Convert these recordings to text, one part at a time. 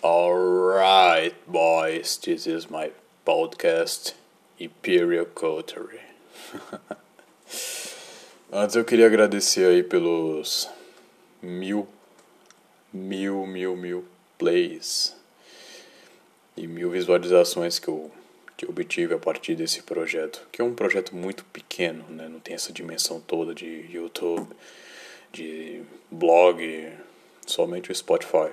Alright, boys, this is my podcast Imperial Culture. Antes eu queria agradecer aí pelos mil, mil, mil, mil plays e mil visualizações que eu, que eu obtive a partir desse projeto, que é um projeto muito pequeno, né? não tem essa dimensão toda de YouTube, de blog, somente o Spotify.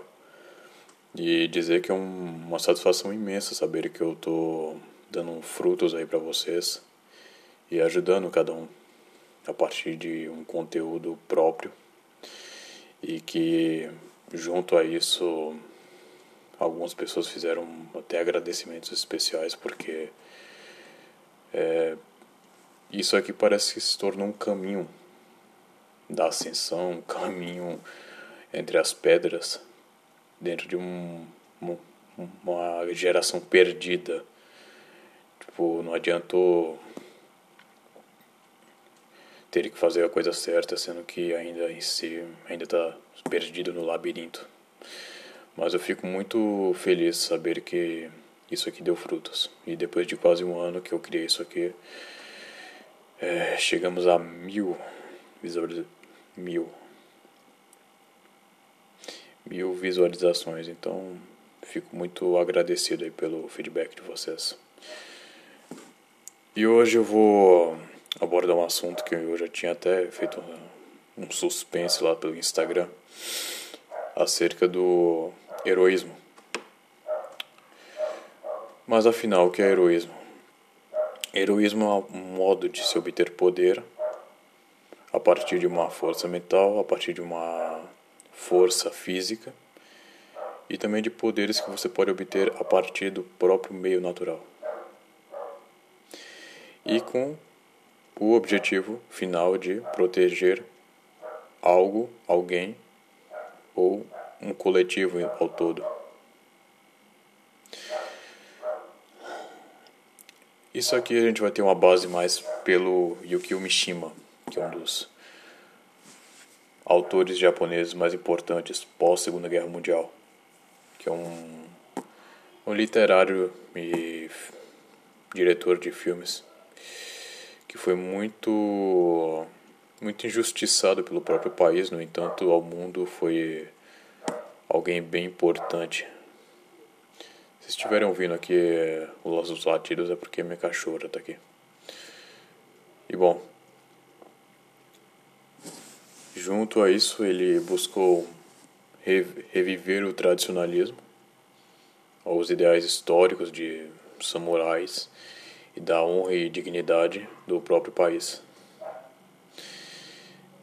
E dizer que é um, uma satisfação imensa saber que eu estou dando frutos aí para vocês e ajudando cada um a partir de um conteúdo próprio. E que junto a isso algumas pessoas fizeram até agradecimentos especiais porque é, isso aqui parece que se tornou um caminho da ascensão, um caminho entre as pedras dentro de um, um, uma geração perdida. Tipo, não adiantou ter que fazer a coisa certa, sendo que ainda em si ainda está perdido no labirinto. Mas eu fico muito feliz saber que isso aqui deu frutos. E depois de quase um ano que eu criei isso aqui, é, chegamos a mil visualizações. Mil mil visualizações. Então, fico muito agradecido aí pelo feedback de vocês. E hoje eu vou abordar um assunto que eu já tinha até feito um suspense lá pelo Instagram acerca do heroísmo. Mas afinal, o que é heroísmo? Heroísmo é um modo de se obter poder a partir de uma força mental, a partir de uma força física e também de poderes que você pode obter a partir do próprio meio natural. E com o objetivo final de proteger algo, alguém ou um coletivo ao todo. Isso aqui a gente vai ter uma base mais pelo Yukio Mishima, que é um dos autores japoneses mais importantes pós Segunda Guerra Mundial, que é um, um literário e diretor de filmes que foi muito muito injustiçado pelo próprio país, no entanto, ao mundo foi alguém bem importante. Se estiverem ouvindo aqui os latidos é porque minha cachorra está aqui. E bom, Junto a isso, ele buscou reviver o tradicionalismo, os ideais históricos de samurais e da honra e dignidade do próprio país.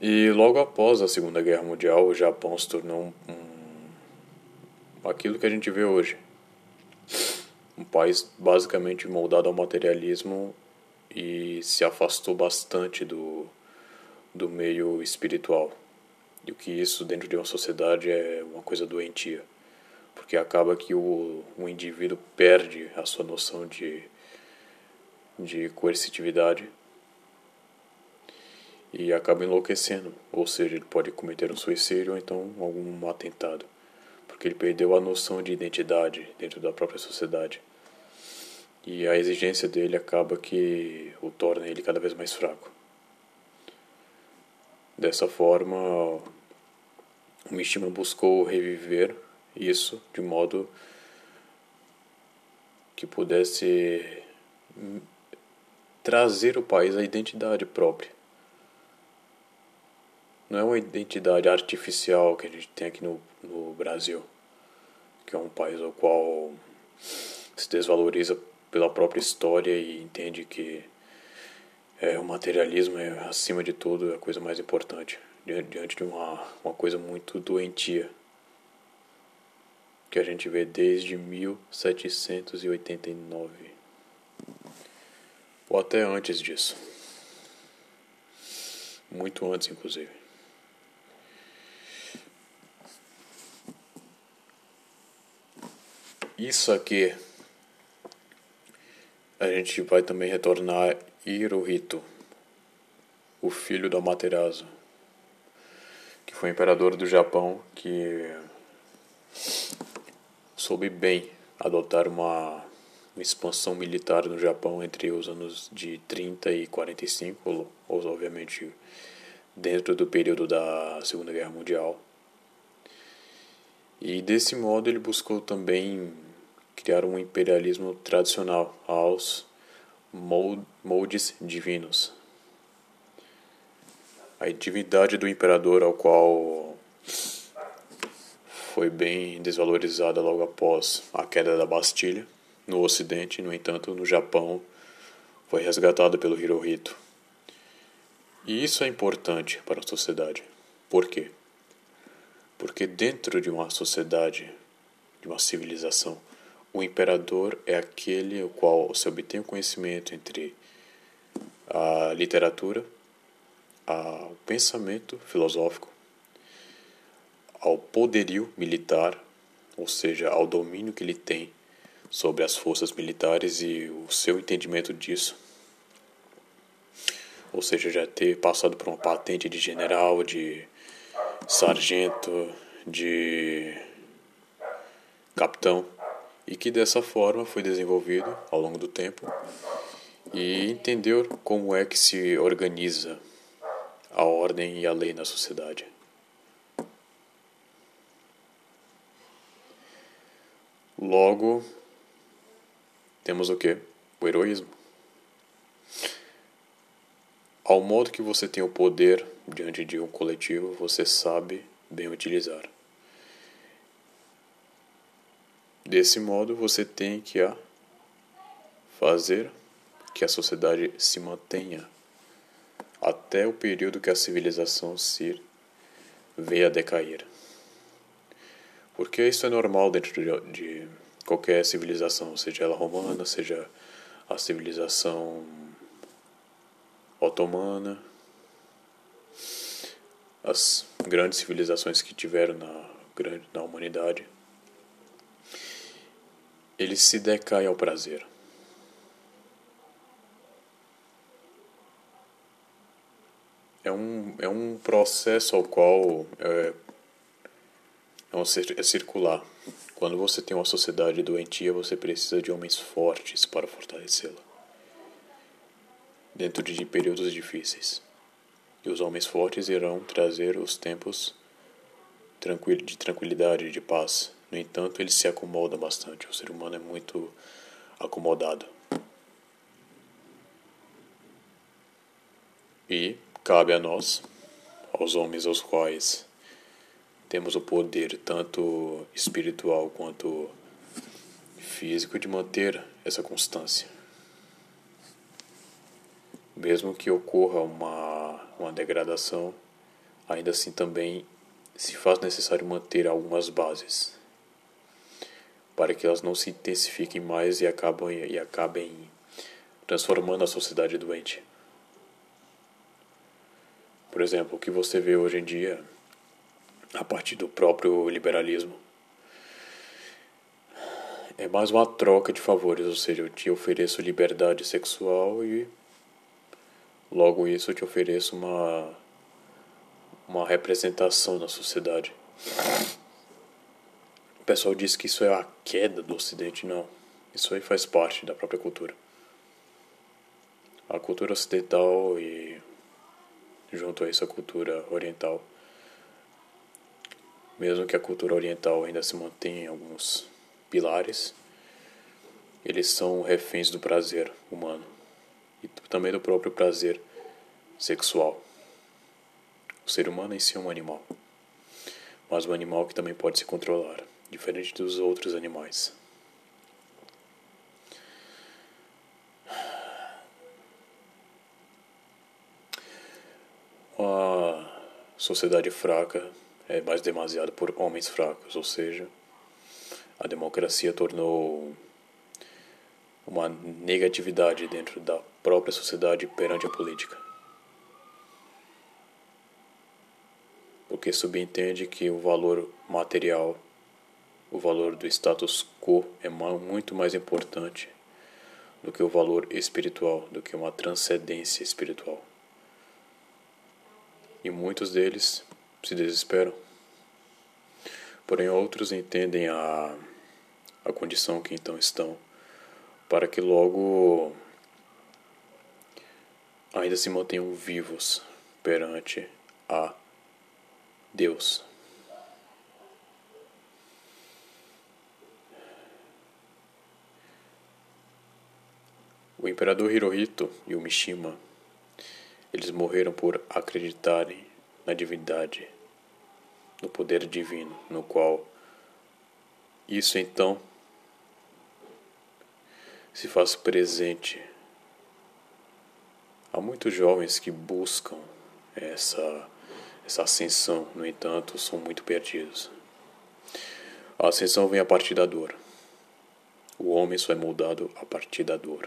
E logo após a Segunda Guerra Mundial, o Japão se tornou um, aquilo que a gente vê hoje. Um país basicamente moldado ao materialismo e se afastou bastante do do meio espiritual. E o que isso dentro de uma sociedade é uma coisa doentia. Porque acaba que o, o indivíduo perde a sua noção de, de coercitividade e acaba enlouquecendo. Ou seja, ele pode cometer um suicídio ou então algum atentado. Porque ele perdeu a noção de identidade dentro da própria sociedade. E a exigência dele acaba que o torna ele cada vez mais fraco. Dessa forma, o Mishima buscou reviver isso de modo que pudesse trazer ao país a identidade própria. Não é uma identidade artificial que a gente tem aqui no, no Brasil, que é um país ao qual se desvaloriza pela própria história e entende que é, o materialismo é, acima de tudo, a coisa mais importante, diante de uma, uma coisa muito doentia, que a gente vê desde 1789, ou até antes disso, muito antes, inclusive. Isso aqui a gente vai também retornar Hirohito, o filho do Amaterasu, que foi imperador do Japão, que soube bem adotar uma, expansão militar no Japão entre os anos de 30 e 45, ou, obviamente dentro do período da Segunda Guerra Mundial. E desse modo ele buscou também criar um imperialismo tradicional aos moldes divinos. A divindade do imperador, ao qual foi bem desvalorizada logo após a queda da Bastilha no Ocidente, no entanto, no Japão foi resgatada pelo Hirohito. E isso é importante para a sociedade. Por quê? Porque dentro de uma sociedade, de uma civilização, o imperador é aquele o qual se obtém o conhecimento entre a literatura, ao pensamento filosófico, ao poderio militar, ou seja, ao domínio que ele tem sobre as forças militares e o seu entendimento disso. Ou seja, já ter passado por uma patente de general, de sargento, de capitão e que dessa forma foi desenvolvido ao longo do tempo e entender como é que se organiza a ordem e a lei na sociedade. Logo, temos o que? O heroísmo. Ao modo que você tem o poder diante de um coletivo, você sabe bem utilizar. Desse modo, você tem que a fazer que a sociedade se mantenha até o período que a civilização se venha a decair. Porque isso é normal dentro de, de qualquer civilização, seja ela romana, seja a civilização otomana, as grandes civilizações que tiveram na, na humanidade ele se decai ao prazer. É um, é um processo ao qual é, é, é circular. Quando você tem uma sociedade doentia, você precisa de homens fortes para fortalecê-la. Dentro de períodos difíceis. E os homens fortes irão trazer os tempos de tranquilidade, de paz, no entanto, ele se acomoda bastante. O ser humano é muito acomodado. E cabe a nós, aos homens aos quais temos o poder tanto espiritual quanto físico de manter essa constância. Mesmo que ocorra uma, uma degradação, ainda assim também se faz necessário manter algumas bases para que elas não se intensifiquem mais e acabem, e acabem transformando a sociedade doente. Por exemplo, o que você vê hoje em dia, a partir do próprio liberalismo, é mais uma troca de favores, ou seja, eu te ofereço liberdade sexual e logo isso eu te ofereço uma uma representação na sociedade. Pessoal diz que isso é a queda do Ocidente. Não. Isso aí faz parte da própria cultura. A cultura ocidental e junto a isso a cultura oriental. Mesmo que a cultura oriental ainda se mantenha em alguns pilares, eles são reféns do prazer humano e também do próprio prazer sexual. O ser humano em si é um animal, mas um animal que também pode se controlar diferente dos outros animais. Uma sociedade fraca é mais demasiada por homens fracos, ou seja, a democracia tornou uma negatividade dentro da própria sociedade perante a política. Porque subentende que o valor material o valor do status quo é muito mais importante do que o valor espiritual, do que uma transcendência espiritual. E muitos deles se desesperam. Porém, outros entendem a, a condição que então estão, para que logo ainda se mantenham vivos perante a Deus. Imperador Hirohito e o Mishima, eles morreram por acreditarem na divindade, no poder divino, no qual isso então se faz presente Há muitos jovens que buscam essa, essa ascensão, no entanto, são muito perdidos. A ascensão vem a partir da dor. O homem só é moldado a partir da dor.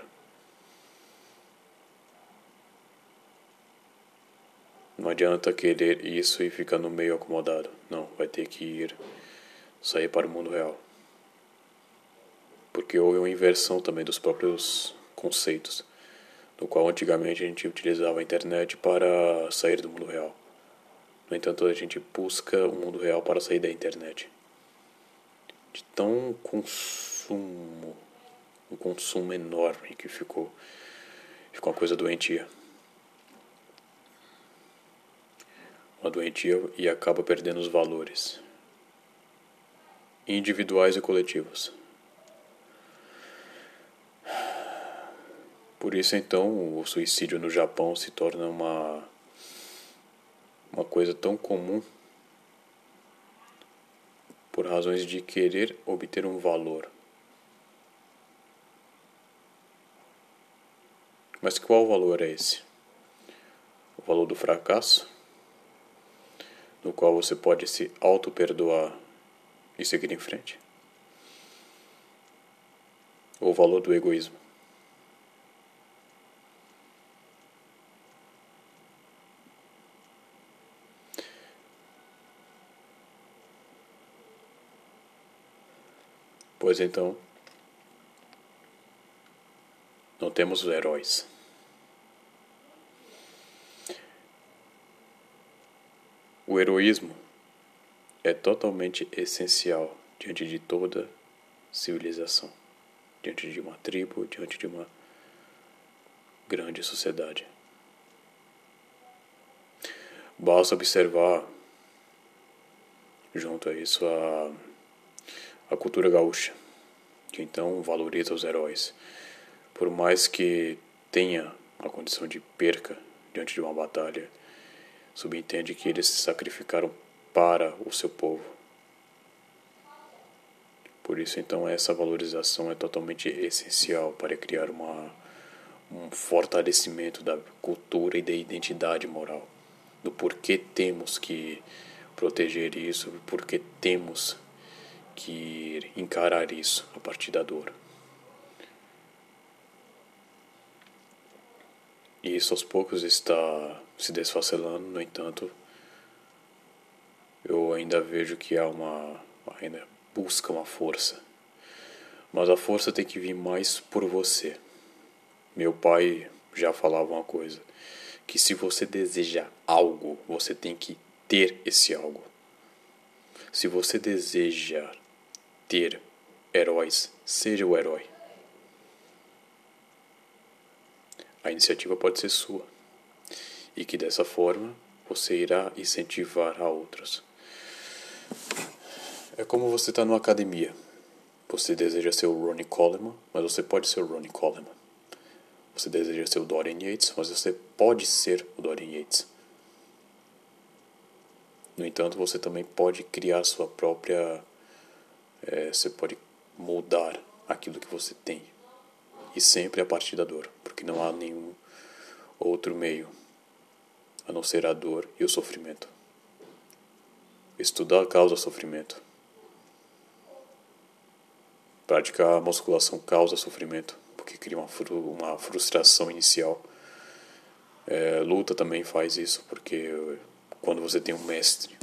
Não adianta querer isso e ficar no meio acomodado. Não, vai ter que ir sair para o mundo real. Porque houve uma inversão também dos próprios conceitos no qual antigamente a gente utilizava a internet para sair do mundo real. No entanto, a gente busca o mundo real para sair da internet. De tão consumo, um consumo enorme que ficou, ficou uma coisa doentia. Uma doentia e acaba perdendo os valores individuais e coletivos. Por isso, então, o suicídio no Japão se torna uma, uma coisa tão comum por razões de querer obter um valor. Mas qual valor é esse? O valor do fracasso, no qual você pode se auto-perdoar e seguir em frente? Ou o valor do egoísmo? Pois então, não temos os heróis. O heroísmo é totalmente essencial diante de toda civilização, diante de uma tribo, diante de uma grande sociedade. Basta observar, junto a isso, a a cultura gaúcha, que então valoriza os heróis. Por mais que tenha a condição de perca diante de uma batalha, subentende que eles se sacrificaram para o seu povo. Por isso, então, essa valorização é totalmente essencial para criar uma, um fortalecimento da cultura e da identidade moral, do porquê temos que proteger isso, porquê temos que encarar isso a partir da dor. E isso aos poucos está se desfacelando, no entanto, eu ainda vejo que há uma ainda busca uma força. Mas a força tem que vir mais por você. Meu pai já falava uma coisa, que se você deseja algo, você tem que ter esse algo. Se você deseja ter heróis, seja o herói. A iniciativa pode ser sua e que dessa forma você irá incentivar a outros. É como você está numa academia. Você deseja ser o Ronnie Coleman, mas você pode ser o Ronnie Coleman. Você deseja ser o Dorian Yates, mas você pode ser o Dorian Yates. No entanto, você também pode criar sua própria é, você pode moldar aquilo que você tem. E sempre a partir da dor, porque não há nenhum outro meio a não ser a dor e o sofrimento. Estudar causa sofrimento. Praticar musculação causa sofrimento, porque cria uma, uma frustração inicial. É, luta também faz isso, porque quando você tem um mestre,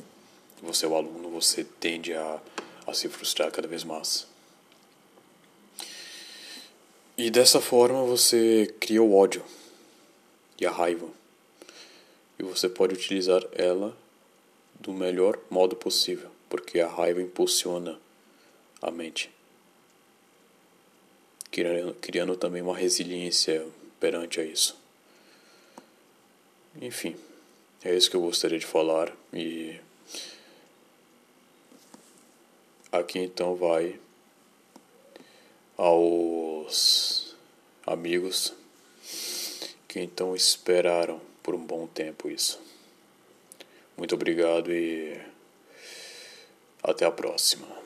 você é o aluno, você tende a a se frustrar cada vez mais. E dessa forma você cria o ódio e a raiva. E você pode utilizar ela do melhor modo possível, porque a raiva impulsiona a mente. criando, criando também uma resiliência perante a isso. Enfim, é isso que eu gostaria de falar e aqui então vai aos amigos que então esperaram por um bom tempo isso. Muito obrigado e até a próxima.